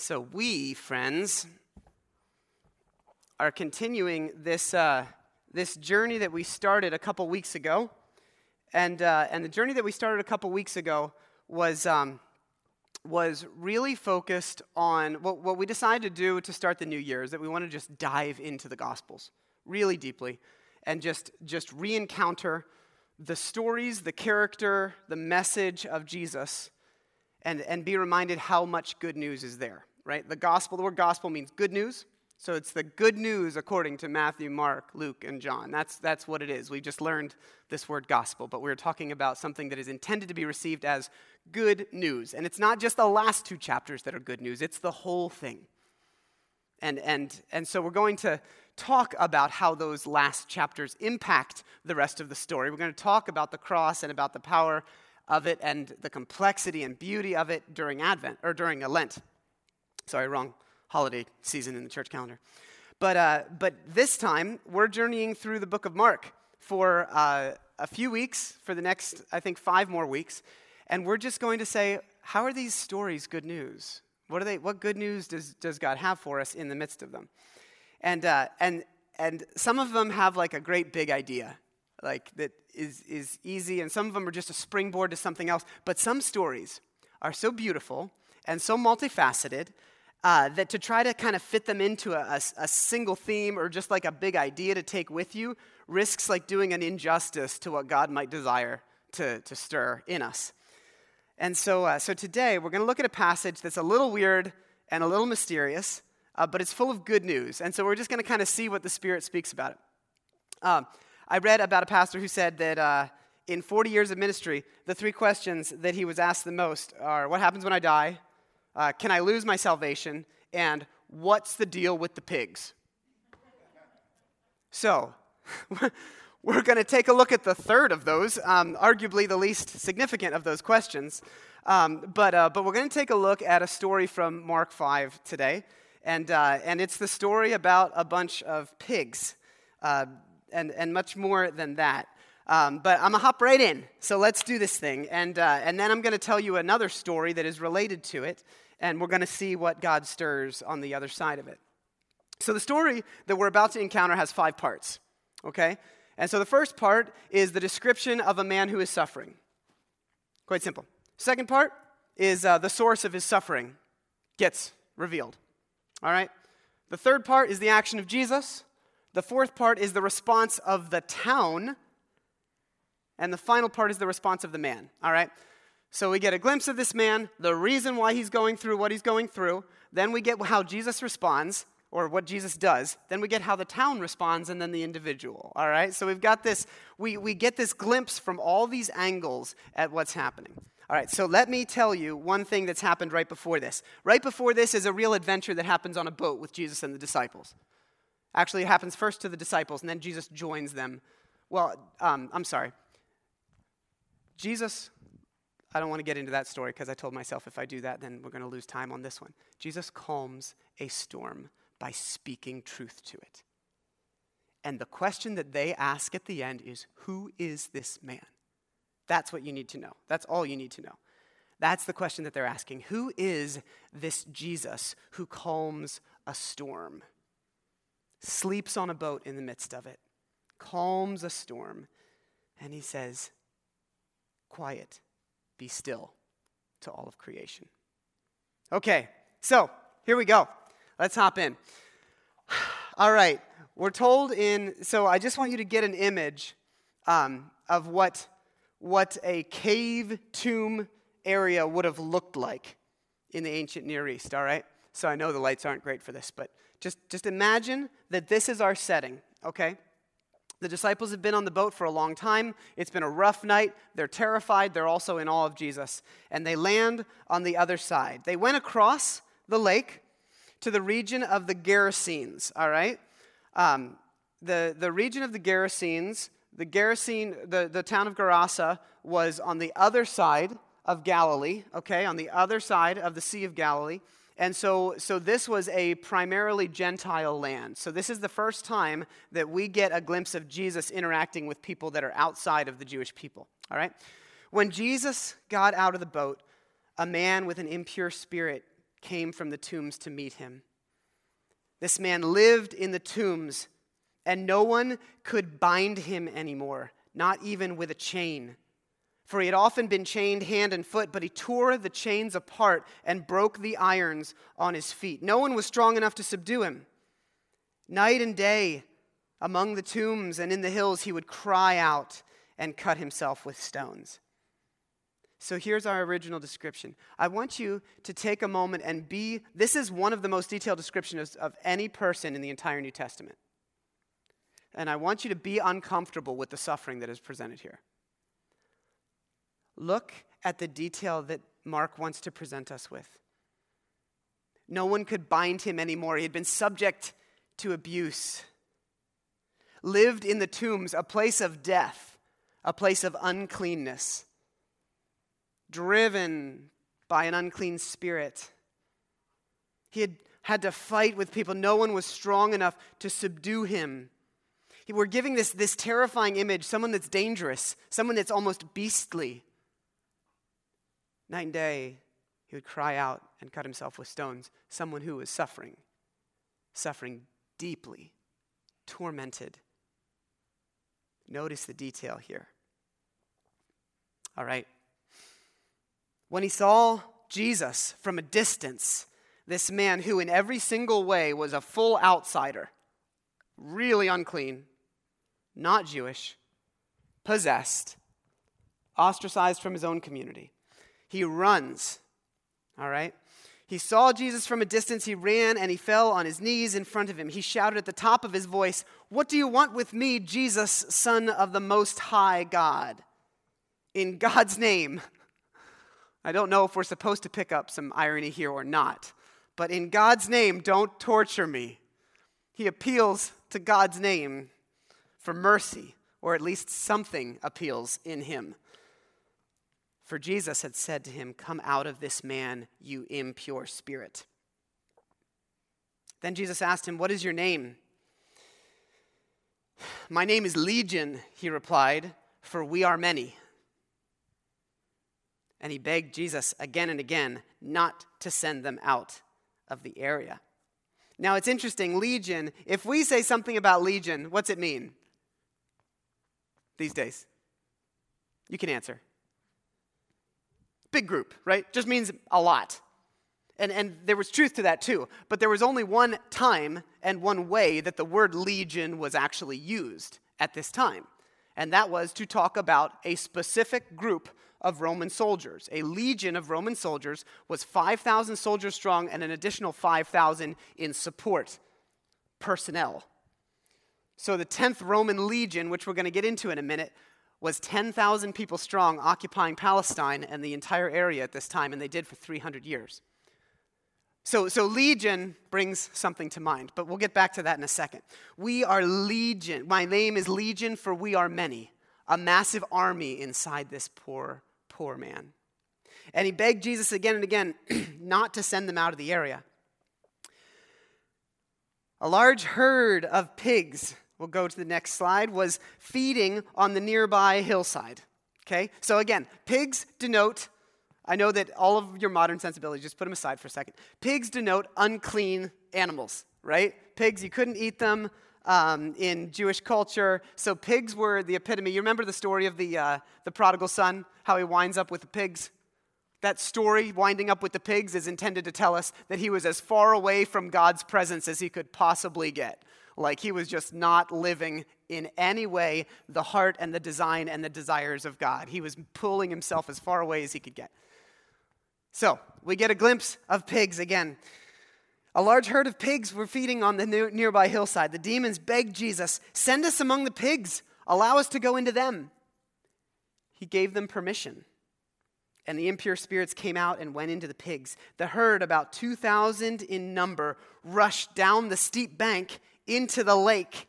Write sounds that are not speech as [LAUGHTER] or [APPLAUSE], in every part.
So, we, friends, are continuing this, uh, this journey that we started a couple weeks ago. And, uh, and the journey that we started a couple weeks ago was, um, was really focused on what, what we decided to do to start the new year is that we want to just dive into the Gospels really deeply and just, just re encounter the stories, the character, the message of Jesus, and, and be reminded how much good news is there, right? The gospel, the word gospel means good news. So it's the good news according to Matthew, Mark, Luke, and John. That's, that's what it is. We just learned this word gospel, but we're talking about something that is intended to be received as good news. And it's not just the last two chapters that are good news, it's the whole thing. And, and, and so we're going to talk about how those last chapters impact the rest of the story. We're going to talk about the cross and about the power of it and the complexity and beauty of it during Advent or during Lent. Sorry, wrong holiday season in the church calendar. But, uh, but this time, we're journeying through the book of Mark for uh, a few weeks, for the next, I think, five more weeks. And we're just going to say, how are these stories good news? What, are they, what good news does, does God have for us in the midst of them? And, uh, and, and some of them have like a great big idea, like that is, is easy, and some of them are just a springboard to something else. But some stories are so beautiful and so multifaceted uh, that to try to kind of fit them into a, a, a, single theme or just like a big idea to take with you risks like doing an injustice to what God might desire to, to stir in us. And so, uh, so today we're going to look at a passage that's a little weird and a little mysterious, uh, but it's full of good news. And so we're just going to kind of see what the Spirit speaks about it. Um, I read about a pastor who said that uh, in 40 years of ministry, the three questions that he was asked the most are what happens when I die? Uh, can I lose my salvation? And what's the deal with the pigs? So, [LAUGHS] we're going to take a look at the third of those, um, arguably the least significant of those questions. Um, but, uh, but we're going to take a look at a story from Mark 5 today. And, uh, and it's the story about a bunch of pigs uh, and, and much more than that. Um, but I'm going to hop right in. So let's do this thing. And, uh, and then I'm going to tell you another story that is related to it and we're going to see what God stirs on the other side of it. So, the story that we're about to encounter has five parts, okay? And so, the first part is the description of a man who is suffering. Quite simple. Second part is uh, the source of his suffering gets revealed, all right? The third part is the action of Jesus. The fourth part is the response of the town. And the final part is the response of the man, all right? So we get a glimpse of this man, the reason why he's going through what he's going through. Then we get how Jesus responds, or what Jesus does. Then we get how the town responds, and then the individual. All right? So we've got this, we, we get this glimpse from all these angles at what's happening. All right, so let me tell you one thing that's happened right before this. Right before this is a real adventure that happens on a boat with Jesus and the disciples. Actually, it happens first to the disciples, and then Jesus joins them. Well, um, I'm sorry. Jesus I don't want to get into that story because I told myself if I do that, then we're going to lose time on this one. Jesus calms a storm by speaking truth to it. And the question that they ask at the end is Who is this man? That's what you need to know. That's all you need to know. That's the question that they're asking. Who is this Jesus who calms a storm? Sleeps on a boat in the midst of it, calms a storm, and he says, Quiet be still to all of creation. Okay, so here we go. Let's hop in. [SIGHS] All right, we're told in, so I just want you to get an image um, of what, what a cave tomb area would have looked like in the ancient Near East, all right? So I know the lights aren't great for this, but just, just imagine that this is our setting, okay? The disciples have been on the boat for a long time. It's been a rough night. They're terrified. They're also in awe of Jesus. And they land on the other side. They went across the lake to the region of the Gerasenes, all right? Um, the, the region of the Gerasenes, the Gerasene, the, the town of Gerasa was on the other side of Galilee, okay, on the other side of the Sea of Galilee. And so, so this was a primarily Gentile land. So this is the first time that we get a glimpse of Jesus interacting with people that are outside of the Jewish people. All right? When Jesus got out of the boat, a man with an impure spirit came from the tombs to meet him. This man lived in the tombs, and no one could bind him anymore, not even with a chain. For he had often been chained hand and foot, but he tore the chains apart and broke the irons on his feet. No one was strong enough to subdue him. Night and day, among the tombs and in the hills, he would cry out and cut himself with stones. So here's our original description. I want you to take a moment and be, this is one of the most detailed descriptions of any person in the entire New Testament. And I want you to be uncomfortable with the suffering that is presented here. Look at the detail that Mark wants to present us with. No one could bind him anymore. He had been subject to abuse, lived in the tombs, a place of death, a place of uncleanness driven by an unclean spirit. He had had to fight with people. No one was strong enough to subdue him. We're giving this, this terrifying image someone that's dangerous, someone that's almost beastly. Night and day, he would cry out and cut himself with stones. Someone who was suffering, suffering deeply, tormented. Notice the detail here. All right. When he saw Jesus from a distance, this man who, in every single way, was a full outsider, really unclean, not Jewish, possessed, ostracized from his own community, he runs. All right? He saw Jesus from a distance. He ran and he fell on his knees in front of him. He shouted at the top of his voice, What do you want with me, Jesus, Son of the Most High God? In God's name, I don't know if we're supposed to pick up some irony here or not, but in God's name, don't torture me. He appeals to God's name for mercy, or at least something appeals in him. For Jesus had said to him, Come out of this man, you impure spirit. Then Jesus asked him, What is your name? My name is Legion, he replied, for we are many. And he begged Jesus again and again not to send them out of the area. Now it's interesting, Legion, if we say something about Legion, what's it mean these days? You can answer. Big group, right? Just means a lot. And, and there was truth to that too. But there was only one time and one way that the word legion was actually used at this time. And that was to talk about a specific group of Roman soldiers. A legion of Roman soldiers was 5,000 soldiers strong and an additional 5,000 in support personnel. So the 10th Roman legion, which we're going to get into in a minute, was 10,000 people strong, occupying Palestine and the entire area at this time, and they did for 300 years. So, so legion brings something to mind, but we'll get back to that in a second. We are legion. My name is Legion, for we are many, a massive army inside this poor poor man. And he begged Jesus again and again [CLEARS THROAT] not to send them out of the area. A large herd of pigs, we'll go to the next slide, was feeding on the nearby hillside. Okay? So again, pigs denote, I know that all of your modern sensibilities, just put them aside for a second. Pigs denote unclean animals, right? Pigs, you couldn't eat them um, in Jewish culture. So pigs were the epitome. You remember the story of the, uh, the prodigal son, how he winds up with the pigs? That story, winding up with the pigs, is intended to tell us that he was as far away from God's presence as he could possibly get. Like he was just not living in any way the heart and the design and the desires of God. He was pulling himself as far away as he could get. So we get a glimpse of pigs again. A large herd of pigs were feeding on the nearby hillside. The demons begged Jesus, Send us among the pigs, allow us to go into them. He gave them permission. And the impure spirits came out and went into the pigs. The herd, about 2,000 in number, rushed down the steep bank into the lake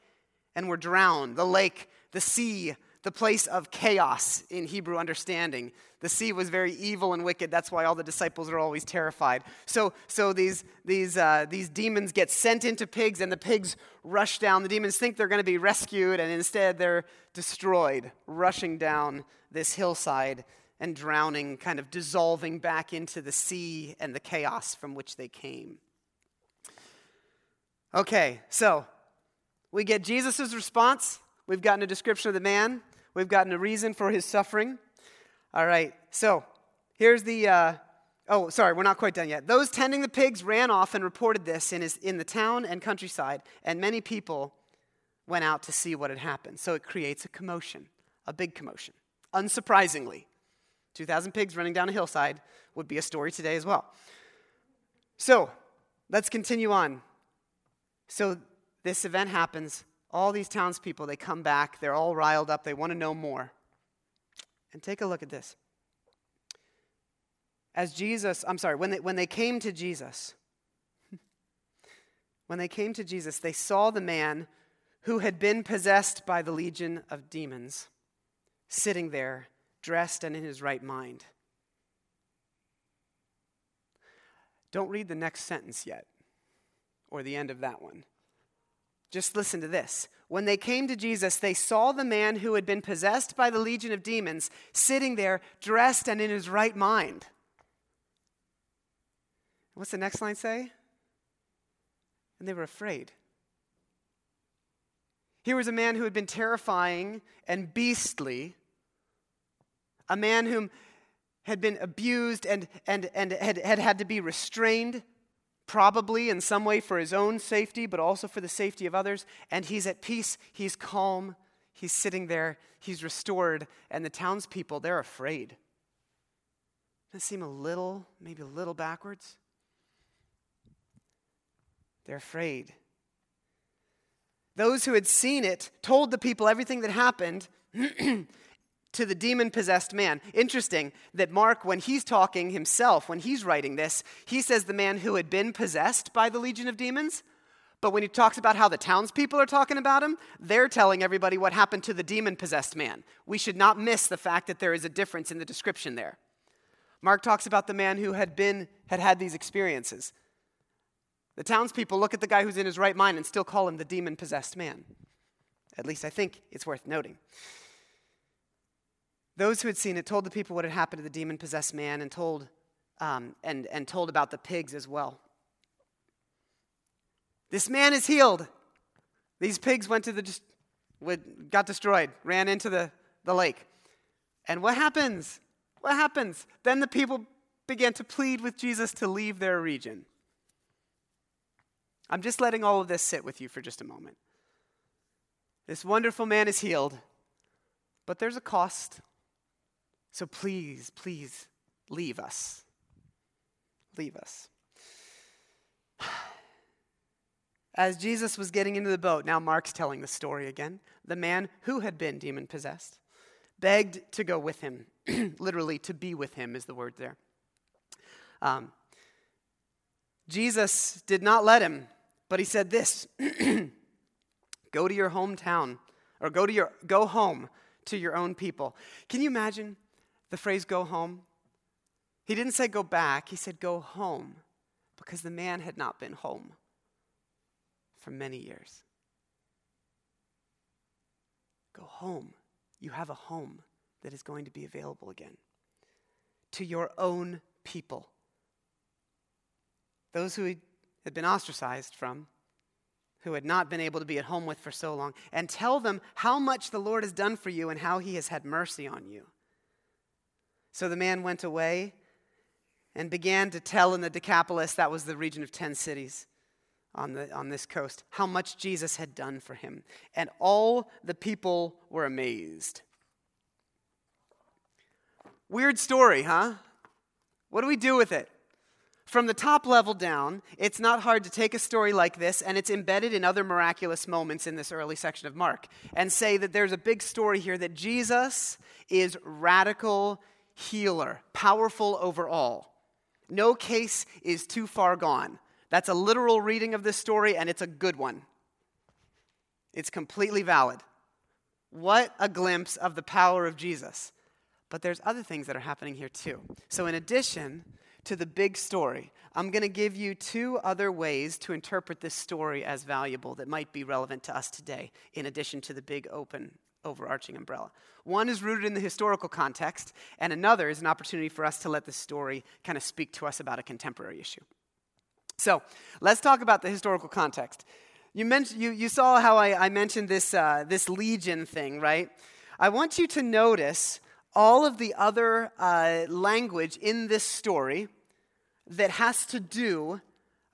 and were drowned. The lake, the sea, the place of chaos in Hebrew understanding. The sea was very evil and wicked. That's why all the disciples are always terrified. So, so these, these, uh, these demons get sent into pigs, and the pigs rush down. The demons think they're going to be rescued, and instead they're destroyed, rushing down this hillside and drowning, kind of dissolving back into the sea and the chaos from which they came. Okay, so we get Jesus' response. We've gotten a description of the man. We've gotten a reason for his suffering. All right, so here's the. Uh, oh, sorry, we're not quite done yet. Those tending the pigs ran off and reported this in, his, in the town and countryside, and many people went out to see what had happened. So it creates a commotion, a big commotion. Unsurprisingly, 2,000 pigs running down a hillside would be a story today as well. So let's continue on. So this event happens. All these townspeople, they come back. They're all riled up. They want to know more. And take a look at this. As Jesus, I'm sorry, when they, when they came to Jesus, [LAUGHS] when they came to Jesus, they saw the man who had been possessed by the legion of demons sitting there, dressed and in his right mind. Don't read the next sentence yet, or the end of that one. Just listen to this. When they came to Jesus, they saw the man who had been possessed by the legion of demons sitting there, dressed and in his right mind. What's the next line say? And they were afraid. Here was a man who had been terrifying and beastly, a man whom had been abused and, and, and had, had had to be restrained, probably in some way for his own safety, but also for the safety of others. And he's at peace, he's calm, he's sitting there, he's restored, and the townspeople, they're afraid. Does seem a little, maybe a little backwards? They're afraid. Those who had seen it told the people everything that happened [CLEARS THROAT] to the demon possessed man. Interesting that Mark, when he's talking himself, when he's writing this, he says the man who had been possessed by the legion of demons. But when he talks about how the townspeople are talking about him, they're telling everybody what happened to the demon possessed man. We should not miss the fact that there is a difference in the description there. Mark talks about the man who had been had had these experiences. The townspeople look at the guy who's in his right mind and still call him the demon possessed man. At least I think it's worth noting. Those who had seen it told the people what had happened to the demon possessed man and told, um, and, and told about the pigs as well. This man is healed. These pigs went to the, got destroyed, ran into the, the lake. And what happens? What happens? Then the people began to plead with Jesus to leave their region. I'm just letting all of this sit with you for just a moment. This wonderful man is healed, but there's a cost. So please, please leave us. Leave us. [SIGHS] As Jesus was getting into the boat, now Mark's telling the story again. The man who had been demon possessed begged to go with him. [CLEARS THROAT] Literally, to be with him is the word there. Um, Jesus did not let him, but he said this [CLEARS THROAT] Go to your hometown, or go, to your, go home to your own people. Can you imagine the phrase go home? He didn't say go back, he said go home because the man had not been home for many years. Go home. You have a home that is going to be available again to your own people. Those who had been ostracized from, who had not been able to be at home with for so long, and tell them how much the Lord has done for you and how he has had mercy on you. So the man went away and began to tell in the Decapolis, that was the region of 10 cities on, the, on this coast, how much Jesus had done for him. And all the people were amazed. Weird story, huh? What do we do with it? From the top level down, it's not hard to take a story like this, and it's embedded in other miraculous moments in this early section of Mark, and say that there's a big story here that Jesus is radical healer, powerful over all. No case is too far gone. That's a literal reading of this story, and it's a good one. It's completely valid. What a glimpse of the power of Jesus. But there's other things that are happening here too. So, in addition to the big story, I'm going to give you two other ways to interpret this story as valuable that might be relevant to us today, in addition to the big open overarching umbrella. One is rooted in the historical context, and another is an opportunity for us to let the story kind of speak to us about a contemporary issue. So let's talk about the historical context. You, mentioned, you, you saw how I, I mentioned this, uh, this legion thing, right? I want you to notice all of the other uh, language in this story that has to do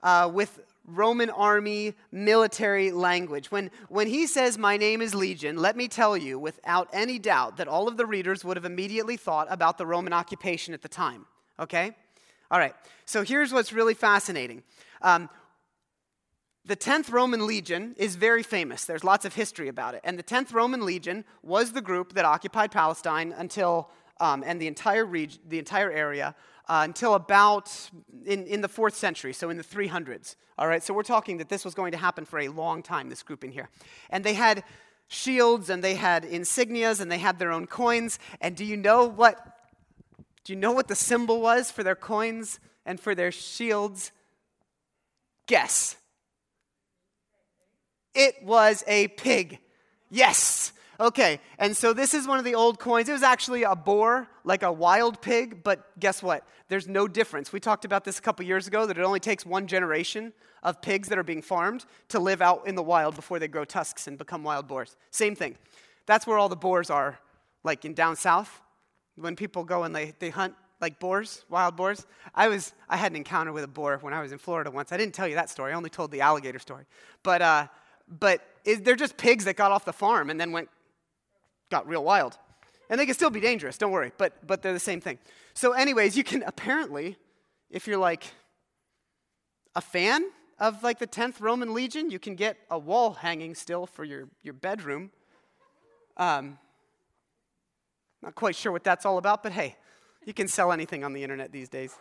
uh, with Roman army military language. When, when he says, My name is Legion, let me tell you without any doubt that all of the readers would have immediately thought about the Roman occupation at the time. Okay? All right, so here's what's really fascinating. Um, the 10th Roman Legion is very famous. There's lots of history about it. And the 10th Roman Legion was the group that occupied Palestine until, um, and the entire, region, the entire area uh, until about in, in the fourth century, so in the 300s. All right, so we're talking that this was going to happen for a long time, this group in here. And they had shields and they had insignias and they had their own coins. And do you know what? Do you know what the symbol was for their coins and for their shields? Guess. It was a pig. Yes. Okay, and so this is one of the old coins. It was actually a boar, like a wild pig, but guess what? There's no difference. We talked about this a couple years ago that it only takes one generation of pigs that are being farmed to live out in the wild before they grow tusks and become wild boars. Same thing. That's where all the boars are, like in down south. When people go and they, they hunt like boars, wild boars. I was I had an encounter with a boar when I was in Florida once. I didn't tell you that story. I only told the alligator story. But uh, but it, they're just pigs that got off the farm and then went got real wild. And they can still be dangerous, don't worry, but, but they're the same thing. So, anyways, you can [LAUGHS] apparently, if you're like a fan of like the 10th Roman Legion, you can get a wall hanging still for your, your bedroom. Um, not quite sure what that's all about, but hey, you can sell anything on the internet these days.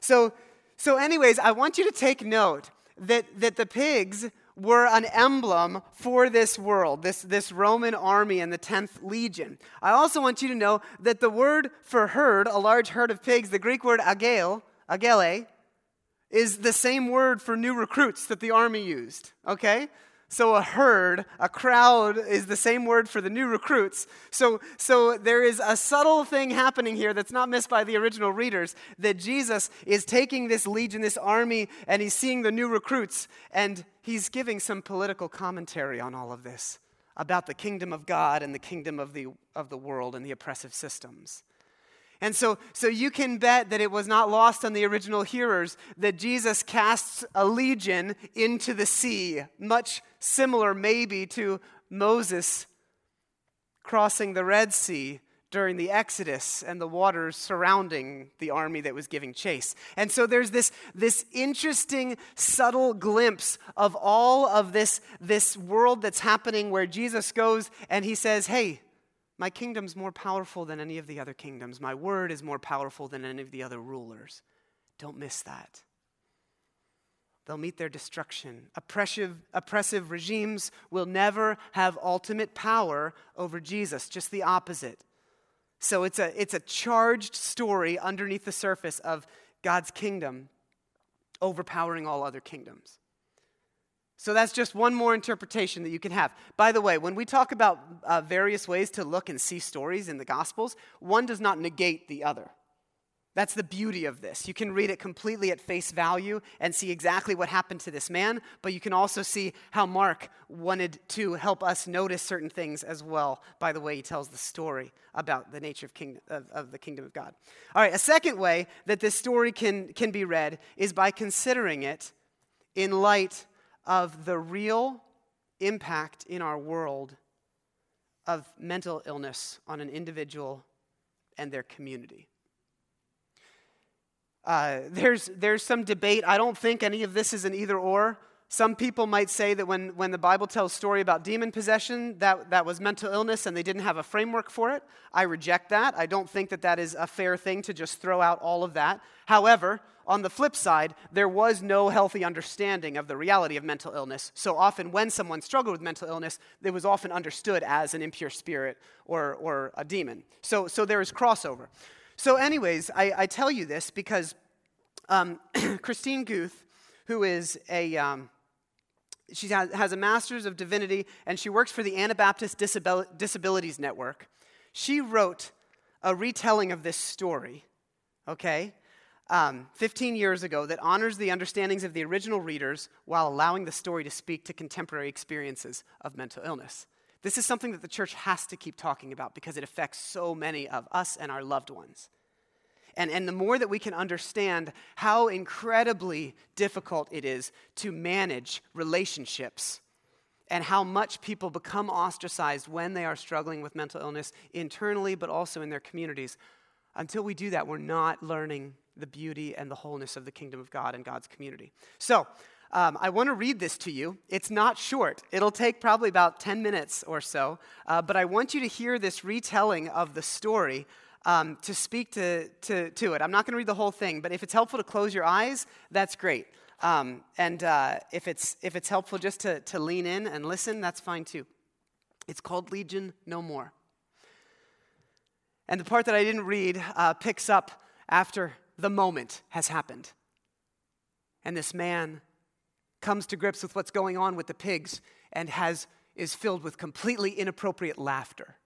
So, so anyways, I want you to take note that, that the pigs were an emblem for this world, this, this Roman army and the 10th legion. I also want you to know that the word for herd, a large herd of pigs, the Greek word agale, agele, is the same word for new recruits that the army used, okay? So a herd, a crowd is the same word for the new recruits. So, so there is a subtle thing happening here that's not missed by the original readers that Jesus is taking this legion, this army, and he's seeing the new recruits, and he's giving some political commentary on all of this about the kingdom of God and the kingdom of the, of the world and the oppressive systems. And so, so you can bet that it was not lost on the original hearers that Jesus casts a legion into the sea, much similar maybe to Moses crossing the Red Sea during the Exodus and the waters surrounding the army that was giving chase. And so there's this, this interesting, subtle glimpse of all of this, this world that's happening where Jesus goes and he says, Hey, my kingdom's more powerful than any of the other kingdoms. My word is more powerful than any of the other rulers. Don't miss that. They'll meet their destruction. Oppressive, oppressive regimes will never have ultimate power over Jesus, just the opposite. So it's a, it's a charged story underneath the surface of God's kingdom overpowering all other kingdoms. So that's just one more interpretation that you can have. By the way, when we talk about uh, various ways to look and see stories in the Gospels, one does not negate the other. That's the beauty of this. You can read it completely at face value and see exactly what happened to this man, but you can also see how Mark wanted to help us notice certain things as well by the way he tells the story about the nature of, of, of the kingdom of God. All right, a second way that this story can, can be read is by considering it in light of the real impact in our world of mental illness on an individual and their community. Uh, there's, there's some debate. I don't think any of this is an either or. Some people might say that when, when the Bible tells story about demon possession, that, that was mental illness and they didn't have a framework for it. I reject that. I don't think that that is a fair thing to just throw out all of that. However, on the flip side, there was no healthy understanding of the reality of mental illness. So often, when someone struggled with mental illness, it was often understood as an impure spirit or, or a demon. So, so there is crossover. So, anyways, I, I tell you this because um, [CLEARS THROAT] Christine Guth, who is a. Um, she has a master's of divinity, and she works for the Anabaptist Disabil- Disabilities Network. She wrote a retelling of this story, okay, um, 15 years ago that honors the understandings of the original readers while allowing the story to speak to contemporary experiences of mental illness. This is something that the church has to keep talking about because it affects so many of us and our loved ones. And, and the more that we can understand how incredibly difficult it is to manage relationships and how much people become ostracized when they are struggling with mental illness internally, but also in their communities. Until we do that, we're not learning the beauty and the wholeness of the kingdom of God and God's community. So, um, I want to read this to you. It's not short, it'll take probably about 10 minutes or so, uh, but I want you to hear this retelling of the story um, to speak to, to, to it. I'm not going to read the whole thing, but if it's helpful to close your eyes, that's great. Um, and uh, if, it's, if it's helpful just to, to lean in and listen, that's fine too. It's called Legion No More. And the part that I didn't read uh, picks up after the moment has happened. And this man comes to grips with what's going on with the pigs and has, is filled with completely inappropriate laughter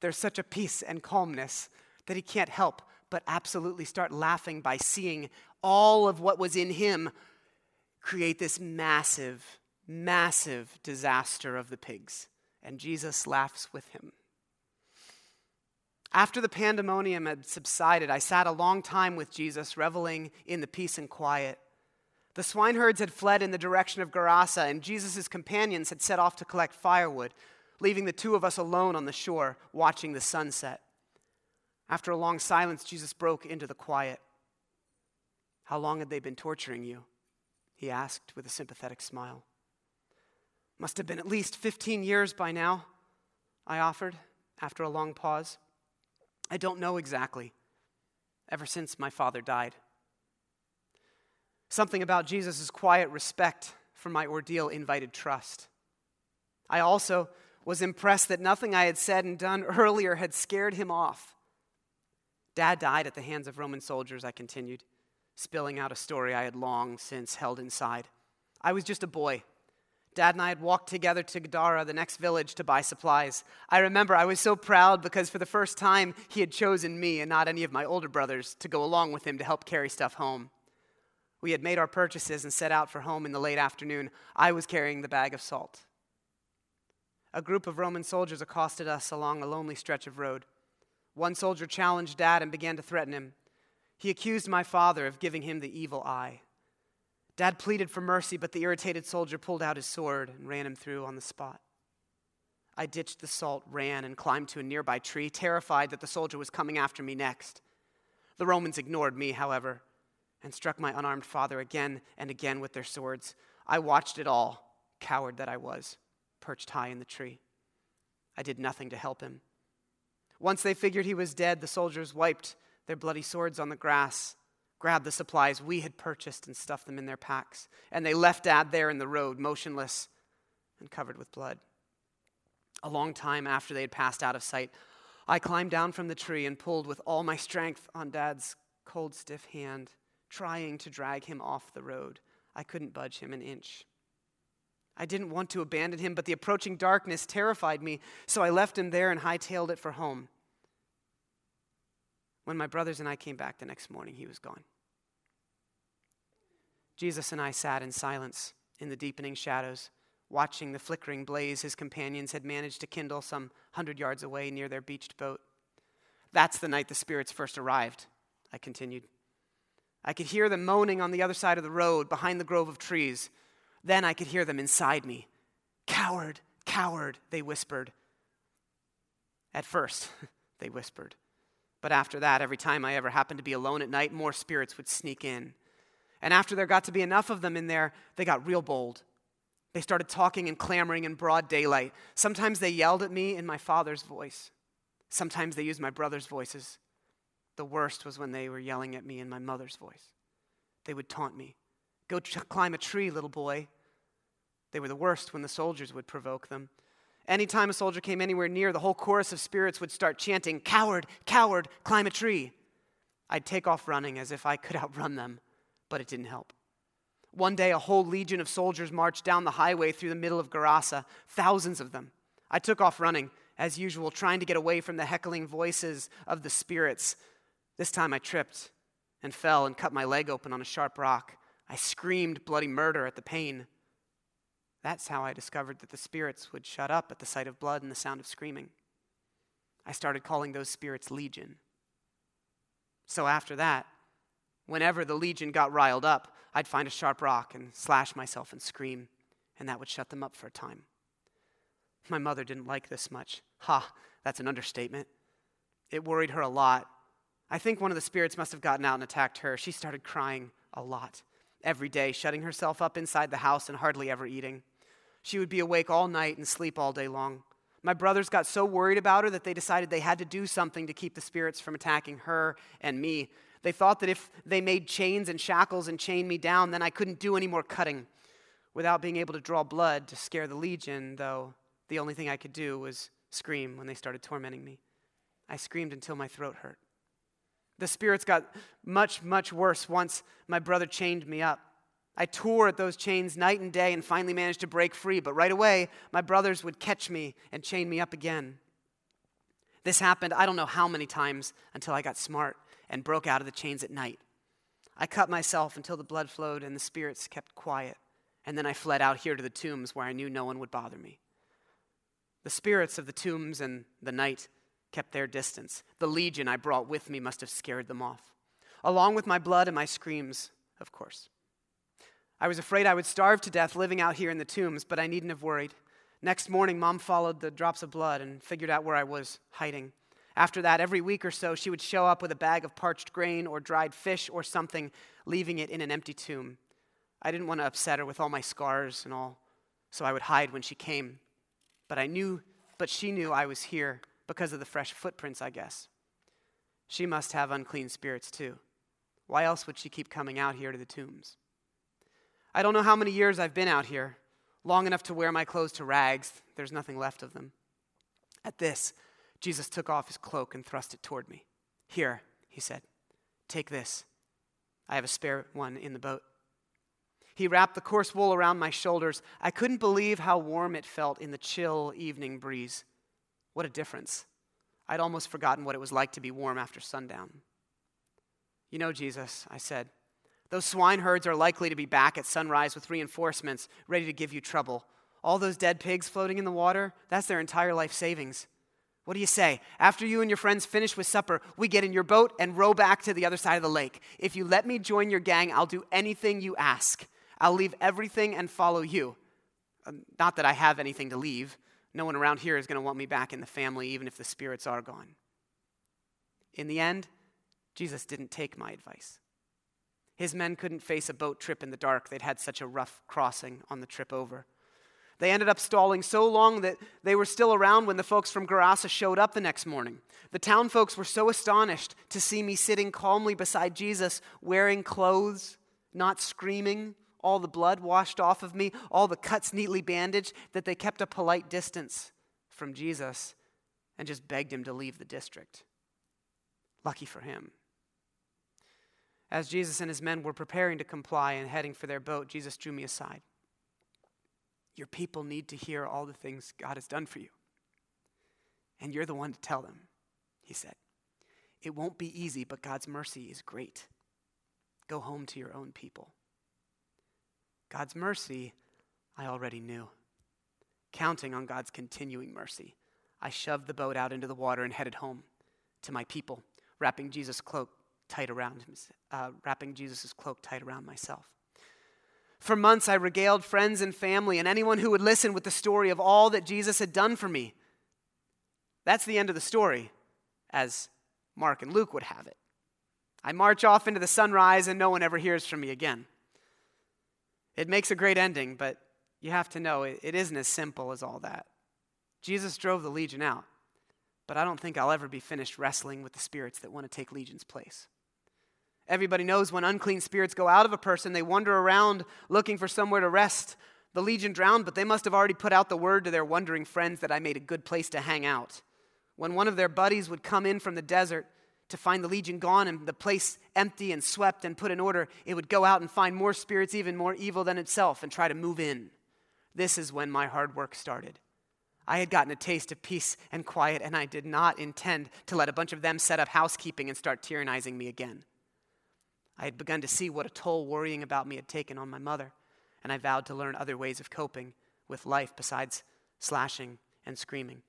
there's such a peace and calmness that he can't help but absolutely start laughing by seeing all of what was in him create this massive, massive disaster of the pigs. And Jesus laughs with him. After the pandemonium had subsided, I sat a long time with Jesus, reveling in the peace and quiet. The swineherds had fled in the direction of Gerasa, and Jesus' companions had set off to collect firewood leaving the two of us alone on the shore watching the sunset. After a long silence, Jesus broke into the quiet. How long had they been torturing you? He asked with a sympathetic smile. Must have been at least 15 years by now, I offered after a long pause. I don't know exactly, ever since my father died. Something about Jesus' quiet respect for my ordeal invited trust. I also was impressed that nothing I had said and done earlier had scared him off. Dad died at the hands of Roman soldiers, I continued, spilling out a story I had long since held inside. I was just a boy. Dad and I had walked together to Gadara, the next village, to buy supplies. I remember I was so proud because for the first time he had chosen me and not any of my older brothers to go along with him to help carry stuff home. We had made our purchases and set out for home in the late afternoon. I was carrying the bag of salt a group of Roman soldiers accosted us along a lonely stretch of road. One soldier challenged Dad and began to threaten him. He accused my father of giving him the evil eye. Dad pleaded for mercy, but the irritated soldier pulled out his sword and ran him through on the spot. I ditched the salt, ran, and climbed to a nearby tree, terrified that the soldier was coming after me next. The Romans ignored me, however, and struck my unarmed father again and again with their swords. I watched it all, coward that I was perched high in the tree. I did nothing to help him. Once they figured he was dead, the soldiers wiped their bloody swords on the grass, grabbed the supplies we had purchased, and stuffed them in their packs. And they left Dad there in the road, motionless and covered with blood. A long time after they had passed out of sight, I climbed down from the tree and pulled with all my strength on Dad's cold, stiff hand, trying to drag him off the road. I couldn't budge him an inch. I didn't want to abandon him, but the approaching darkness terrified me, so I left him there and hightailed it for home. When my brothers and I came back the next morning, he was gone. Jesus and I sat in silence in the deepening shadows, watching the flickering blaze his companions had managed to kindle some hundred yards away near their beached boat. That's the night the spirits first arrived, I continued. I could hear them moaning on the other side of the road behind the grove of trees. Then I could hear them inside me. Coward, coward, they whispered. At first, [LAUGHS] they whispered. But after that, every time I ever happened to be alone at night, more spirits would sneak in. And after there got to be enough of them in there, they got real bold. They started talking and clamoring in broad daylight. Sometimes they yelled at me in my father's voice. Sometimes they used my brother's voices. The worst was when they were yelling at me in my mother's voice. They would taunt me. Go climb a tree, little boy. They were the worst when the soldiers would provoke them. Anytime a soldier came anywhere near, the whole chorus of spirits would start chanting, Coward, coward, climb a tree. I'd take off running as if I could outrun them, but it didn't help. One day, a whole legion of soldiers marched down the highway through the middle of Gerasa, thousands of them. I took off running, as usual, trying to get away from the heckling voices of the spirits. This time I tripped and fell and cut my leg open on a sharp rock. I screamed bloody murder at the pain. That's how I discovered that the spirits would shut up at the sight of blood and the sound of screaming. I started calling those spirits Legion. So after that, whenever the Legion got riled up, I'd find a sharp rock and slash myself and scream, and that would shut them up for a time. My mother didn't like this much. Ha, that's an understatement. It worried her a lot. I think one of the spirits must have gotten out and attacked her. She started crying a lot every day, shutting herself up inside the house and hardly ever eating. She would be awake all night and sleep all day long. My brothers got so worried about her that they decided they had to do something to keep the spirits from attacking her and me. They thought that if they made chains and shackles and chained me down, then I couldn't do any more cutting. Without being able to draw blood to scare the legion, though, the only thing I could do was scream when they started tormenting me. I screamed until my throat hurt. The spirits got much, much worse once my brother chained me up. I tore at those chains night and day and finally managed to break free, but right away, my brothers would catch me and chain me up again. This happened, I don't know how many times, until I got smart and broke out of the chains at night. I cut myself until the blood flowed and the spirits kept quiet, and then I fled out here to the tombs where I knew no one would bother me. The spirits of the tombs and the night kept their distance. The legion I brought with me must have scared them off, along with my blood and my screams, of course. I was afraid I would starve to death living out here in the tombs, but I needn't have worried. Next morning, Mom followed the drops of blood and figured out where I was hiding. After that, every week or so, she would show up with a bag of parched grain or dried fish or something, leaving it in an empty tomb. I didn't want to upset her with all my scars and all, so I would hide when she came. But I knew, but she knew I was here because of the fresh footprints, I guess. She must have unclean spirits too. Why else would she keep coming out here to the tombs? I don't know how many years I've been out here, long enough to wear my clothes to rags. There's nothing left of them. At this, Jesus took off his cloak and thrust it toward me. Here, he said, take this. I have a spare one in the boat. He wrapped the coarse wool around my shoulders. I couldn't believe how warm it felt in the chill evening breeze. What a difference. I'd almost forgotten what it was like to be warm after sundown. You know, Jesus, I said, those swine herds are likely to be back at sunrise with reinforcements, ready to give you trouble. All those dead pigs floating in the water, that's their entire life savings. What do you say? After you and your friends finish with supper, we get in your boat and row back to the other side of the lake. If you let me join your gang, I'll do anything you ask. I'll leave everything and follow you. Uh, not that I have anything to leave. No one around here is going to want me back in the family, even if the spirits are gone. In the end, Jesus didn't take my advice. His men couldn't face a boat trip in the dark. They'd had such a rough crossing on the trip over. They ended up stalling so long that they were still around when the folks from Gerasa showed up the next morning. The town folks were so astonished to see me sitting calmly beside Jesus, wearing clothes, not screaming, all the blood washed off of me, all the cuts neatly bandaged, that they kept a polite distance from Jesus and just begged him to leave the district. Lucky for him. As Jesus and his men were preparing to comply and heading for their boat, Jesus drew me aside. Your people need to hear all the things God has done for you. And you're the one to tell them, he said. It won't be easy, but God's mercy is great. Go home to your own people. God's mercy, I already knew. Counting on God's continuing mercy, I shoved the boat out into the water and headed home to my people, wrapping Jesus' cloak tight around him, uh, wrapping Jesus' cloak tight around myself. For months, I regaled friends and family and anyone who would listen with the story of all that Jesus had done for me. That's the end of the story, as Mark and Luke would have it. I march off into the sunrise and no one ever hears from me again. It makes a great ending, but you have to know it, it isn't as simple as all that. Jesus drove the legion out, but I don't think I'll ever be finished wrestling with the spirits that want to take legion's place. Everybody knows when unclean spirits go out of a person, they wander around looking for somewhere to rest. The legion drowned, but they must have already put out the word to their wandering friends that I made a good place to hang out. When one of their buddies would come in from the desert, to find the legion gone and the place empty and swept and put in order, it would go out and find more spirits even more evil than itself and try to move in. This is when my hard work started. I had gotten a taste of peace and quiet, and I did not intend to let a bunch of them set up housekeeping and start tyrannizing me again. I had begun to see what a toll worrying about me had taken on my mother, and I vowed to learn other ways of coping with life besides slashing and screaming.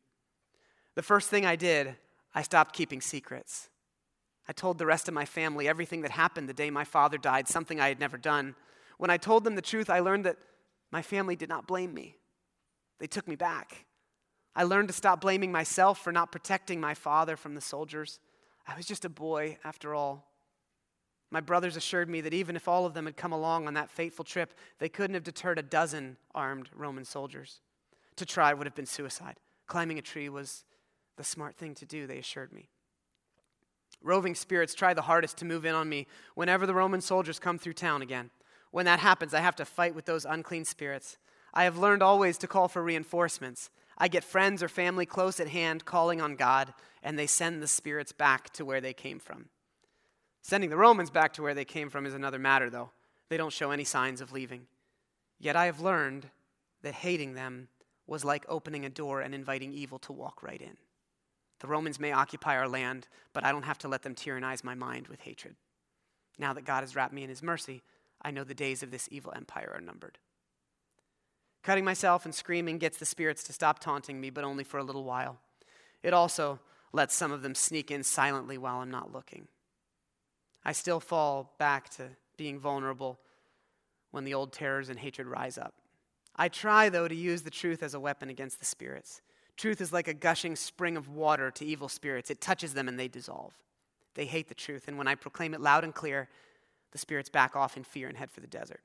The first thing I did, I stopped keeping secrets. I told the rest of my family everything that happened the day my father died, something I had never done. When I told them the truth, I learned that my family did not blame me. They took me back. I learned to stop blaming myself for not protecting my father from the soldiers. I was just a boy, after all. My brothers assured me that even if all of them had come along on that fateful trip, they couldn't have deterred a dozen armed Roman soldiers. To try would have been suicide. Climbing a tree was the smart thing to do, they assured me. Roving spirits try the hardest to move in on me whenever the Roman soldiers come through town again. When that happens, I have to fight with those unclean spirits. I have learned always to call for reinforcements. I get friends or family close at hand calling on God, and they send the spirits back to where they came from. Sending the Romans back to where they came from is another matter, though. They don't show any signs of leaving. Yet I have learned that hating them was like opening a door and inviting evil to walk right in. The Romans may occupy our land, but I don't have to let them tyrannize my mind with hatred. Now that God has wrapped me in his mercy, I know the days of this evil empire are numbered. Cutting myself and screaming gets the spirits to stop taunting me, but only for a little while. It also lets some of them sneak in silently while I'm not looking. I still fall back to being vulnerable when the old terrors and hatred rise up. I try, though, to use the truth as a weapon against the spirits. Truth is like a gushing spring of water to evil spirits, it touches them and they dissolve. They hate the truth, and when I proclaim it loud and clear, the spirits back off in fear and head for the desert.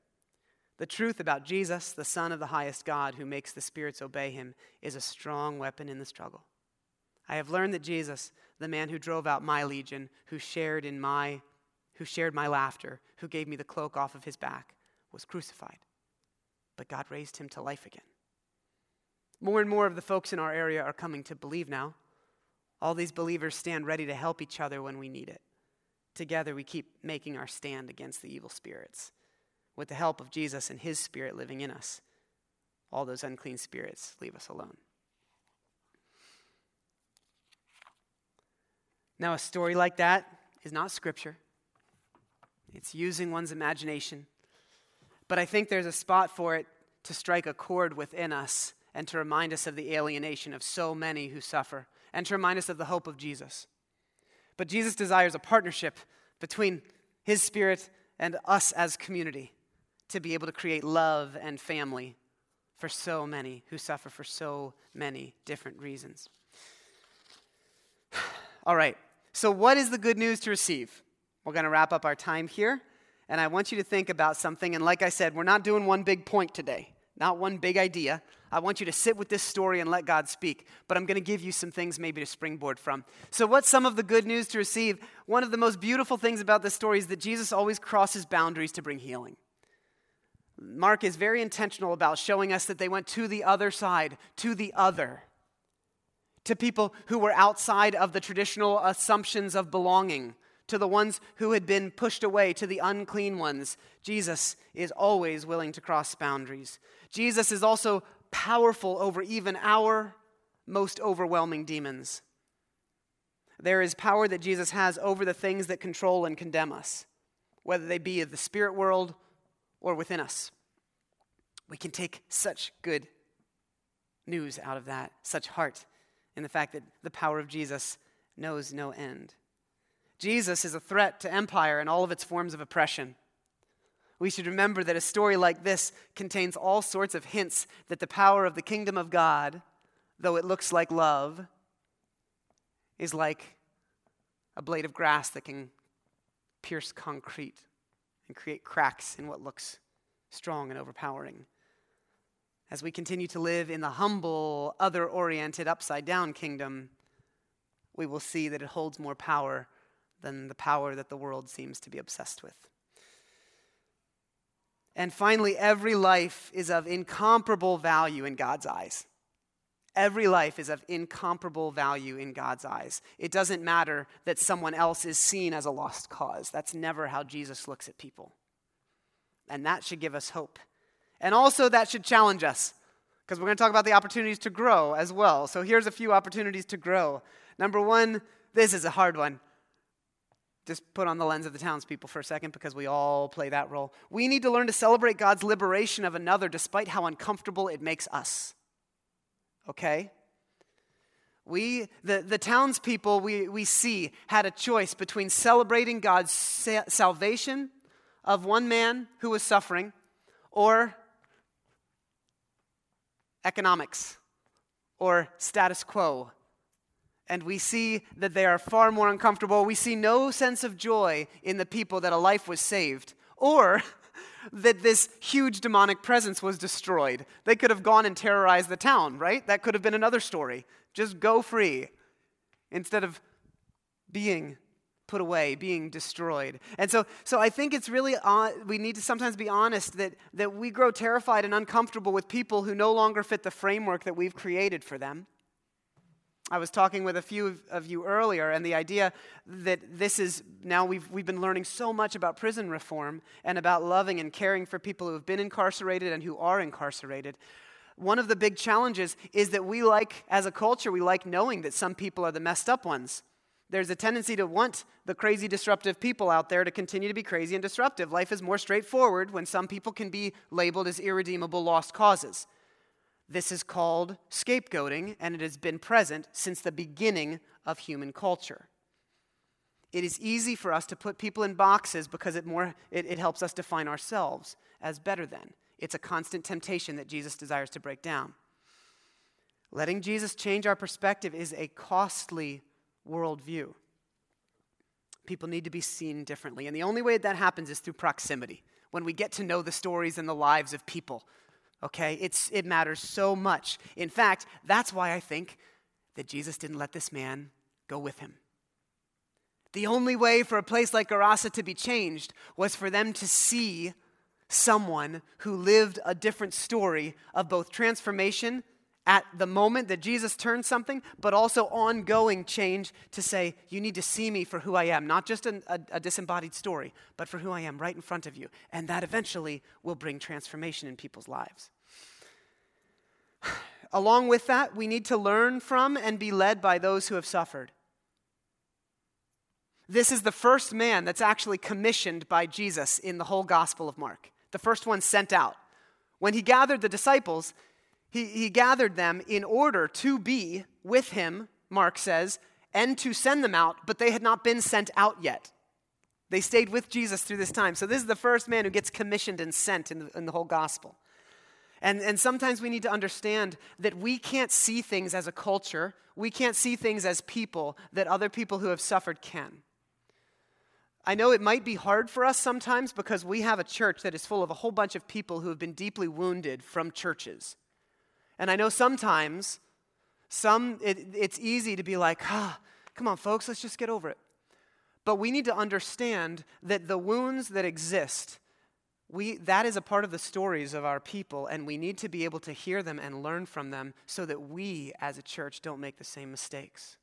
The truth about Jesus, the Son of the highest God, who makes the spirits obey him, is a strong weapon in the struggle. I have learned that Jesus, the man who drove out my legion, who shared in my who shared my laughter, who gave me the cloak off of his back, was crucified. But God raised him to life again. More and more of the folks in our area are coming to believe now. All these believers stand ready to help each other when we need it. Together, we keep making our stand against the evil spirits. With the help of Jesus and his spirit living in us, all those unclean spirits leave us alone. Now, a story like that is not scripture, it's using one's imagination. But I think there's a spot for it to strike a chord within us and to remind us of the alienation of so many who suffer and to remind us of the hope of Jesus. But Jesus desires a partnership between his spirit and us as community to be able to create love and family for so many who suffer for so many different reasons. [SIGHS] All right, so what is the good news to receive? We're going to wrap up our time here, and I want you to think about something. And like I said, we're not doing one big point today not one big idea. I want you to sit with this story and let God speak, but I'm going to give you some things maybe to springboard from. So, what's some of the good news to receive? One of the most beautiful things about this story is that Jesus always crosses boundaries to bring healing. Mark is very intentional about showing us that they went to the other side, to the other, to people who were outside of the traditional assumptions of belonging, to the ones who had been pushed away, to the unclean ones. Jesus is always willing to cross boundaries. Jesus is also powerful over even our most overwhelming demons. There is power that Jesus has over the things that control and condemn us, whether they be of the spirit world or within us. We can take such good news out of that, such heart in the fact that the power of Jesus knows no end. Jesus is a threat to empire and all of its forms of oppression. We should remember that a story like this contains all sorts of hints that the power of the kingdom of God, though it looks like love, is like a blade of grass that can pierce concrete and create cracks in what looks strong and overpowering. As we continue to live in the humble, other oriented, upside down kingdom, we will see that it holds more power than the power that the world seems to be obsessed with. And finally, every life is of incomparable value in God's eyes. Every life is of incomparable value in God's eyes. It doesn't matter that someone else is seen as a lost cause. That's never how Jesus looks at people. And that should give us hope. And also, that should challenge us because we're going to talk about the opportunities to grow as well. So, here's a few opportunities to grow. Number one, this is a hard one. Just put on the lens of the townspeople for a second because we all play that role. We need to learn to celebrate God's liberation of another despite how uncomfortable it makes us okay? We, the, the townspeople we, we see, had a choice between celebrating God's sa- salvation of one man who was suffering or economics or status quo. And we see that they are far more uncomfortable. We see no sense of joy in the people that a life was saved. Or [LAUGHS] that this huge demonic presence was destroyed. They could have gone and terrorized the town, right? That could have been another story. Just go free instead of being put away, being destroyed. And so, so I think it's really, uh, we need to sometimes be honest that, that we grow terrified and uncomfortable with people who no longer fit the framework that we've created for them. I was talking with a few of you earlier, and the idea that this is now we've, we've been learning so much about prison reform and about loving and caring for people who have been incarcerated and who are incarcerated. One of the big challenges is that we like, as a culture, we like knowing that some people are the messed up ones. There's a tendency to want the crazy, disruptive people out there to continue to be crazy and disruptive. Life is more straightforward when some people can be labeled as irredeemable lost causes. This is called scapegoating, and it has been present since the beginning of human culture. It is easy for us to put people in boxes because it, more, it, it helps us define ourselves as better than. It's a constant temptation that Jesus desires to break down. Letting Jesus change our perspective is a costly worldview. People need to be seen differently. And the only way that happens is through proximity. When we get to know the stories and the lives of people okay? It's, it matters so much. In fact, that's why I think that Jesus didn't let this man go with him. The only way for a place like Gerasa to be changed was for them to see someone who lived a different story of both transformation at the moment that Jesus turned something, but also ongoing change to say, You need to see me for who I am, not just a, a, disembodied story, but for who I am right in front of you. And that eventually will bring transformation in people's lives. [SIGHS] Along with that, we need to learn from and be led by those who have suffered. This is the first man that's actually commissioned by Jesus in the whole Gospel of Mark, the first one sent out. When he gathered the disciples, he, he gathered them in order to be with him, Mark says, and to send them out, but they had not been sent out yet. They stayed with Jesus through this time. So, this is the first man who gets commissioned and sent in the, in the whole gospel. And, and sometimes we need to understand that we can't see things as a culture, we can't see things as people that other people who have suffered can. I know it might be hard for us sometimes because we have a church that is full of a whole bunch of people who have been deeply wounded from churches. And I know sometimes some it, it's easy to be like, ah, come on, folks, let's just get over it. But we need to understand that the wounds that exist we, that is a part of the stories of our people, and we need to be able to hear them and learn from them so that we as a church don't make the same mistakes.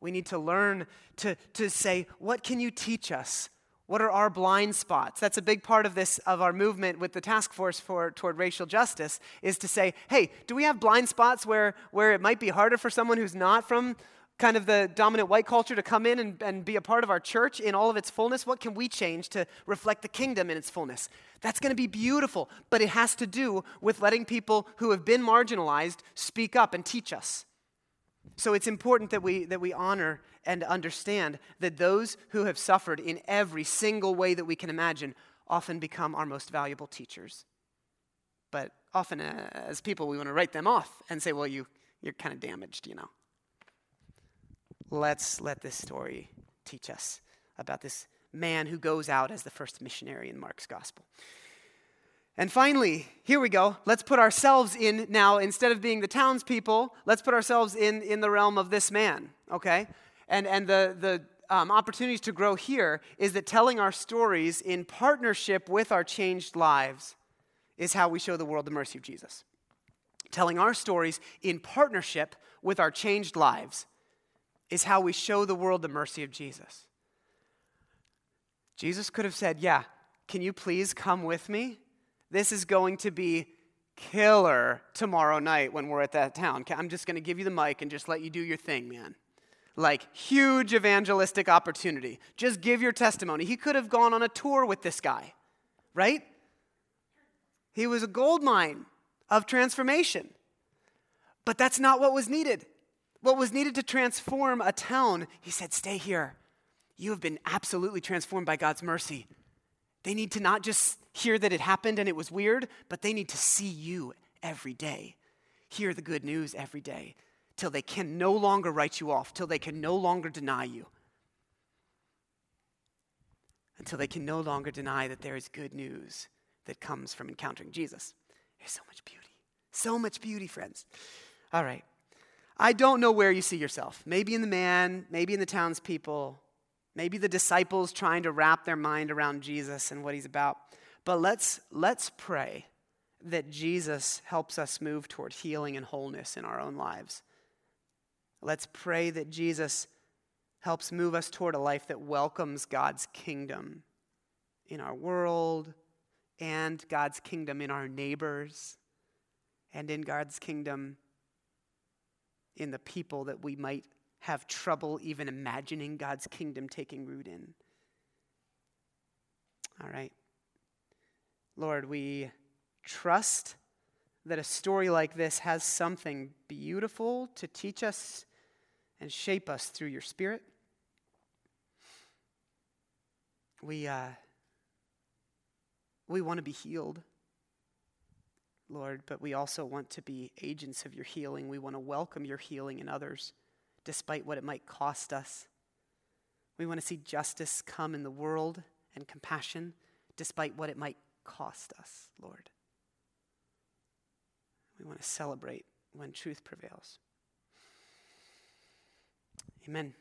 We need to learn to, to say, What can you teach us? What are our blind spots? That's a big part of this, of our movement with the task force for, toward racial justice, is to say, hey, do we have blind spots where, where it might be harder for someone who's not from kind of the dominant white culture to come in and, and be a part of our church in all of its fullness? What can we change to reflect the kingdom in its fullness? That's going to be beautiful, but it has to do with letting people who have been marginalized speak up and teach us. So it's important that we, that we honor and understand that those who have suffered in every single way that we can imagine often become our most valuable teachers. But often, uh, as people, we want to write them off and say, well, you, you're kind of damaged, you know let's let this story teach us about this man who goes out as the first missionary in Mark's gospel. And finally, here we go. Let's put ourselves in now, instead of being the townspeople, let's put ourselves in, in the realm of this man, okay? And, and the, the um, opportunities to grow here is that telling our stories in partnership with our changed lives is how we show the world the mercy of Jesus. telling our stories in partnership with our changed lives, is how we show the world the mercy of Jesus. Jesus could have said, Yeah, can you please come with me? This is going to be killer tomorrow night when we're at that town. I'm just going to give you the mic and just let you do your thing, man. Like, huge evangelistic opportunity. Just give your testimony. He could have gone on a tour with this guy, right? He was a gold mine of transformation. But that's not what was needed. What was needed to transform a town, he said, Stay here. You have been absolutely transformed by God's mercy. They need to not just hear that it happened and it was weird, but they need to see you every day, hear the good news every day, till they can no longer write you off, till they can no longer deny you, until they can no longer deny that there is good news that comes from encountering Jesus. There's so much beauty. So much beauty, friends. All right. I don't know where you see yourself. Maybe in the man, maybe in the townspeople, maybe the disciples trying to wrap their mind around Jesus and what he's about. But let's, let's pray that Jesus helps us move toward healing and wholeness in our own lives. Let's pray that Jesus helps move us toward a life that welcomes God's kingdom in our world and God's kingdom in our neighbors and in God's kingdom in the people that we might have trouble even imagining God's kingdom taking root in. All right. Lord, we trust that a story like this has something beautiful to teach us and shape us through your Spirit. We, uh, we want to be healed, Lord, but we also want to be agents of your healing. We want to welcome your healing in others despite what it might cost us. We want to see justice come in the world and compassion despite what it might cost us, Lord. We want to celebrate when truth prevails. Amen.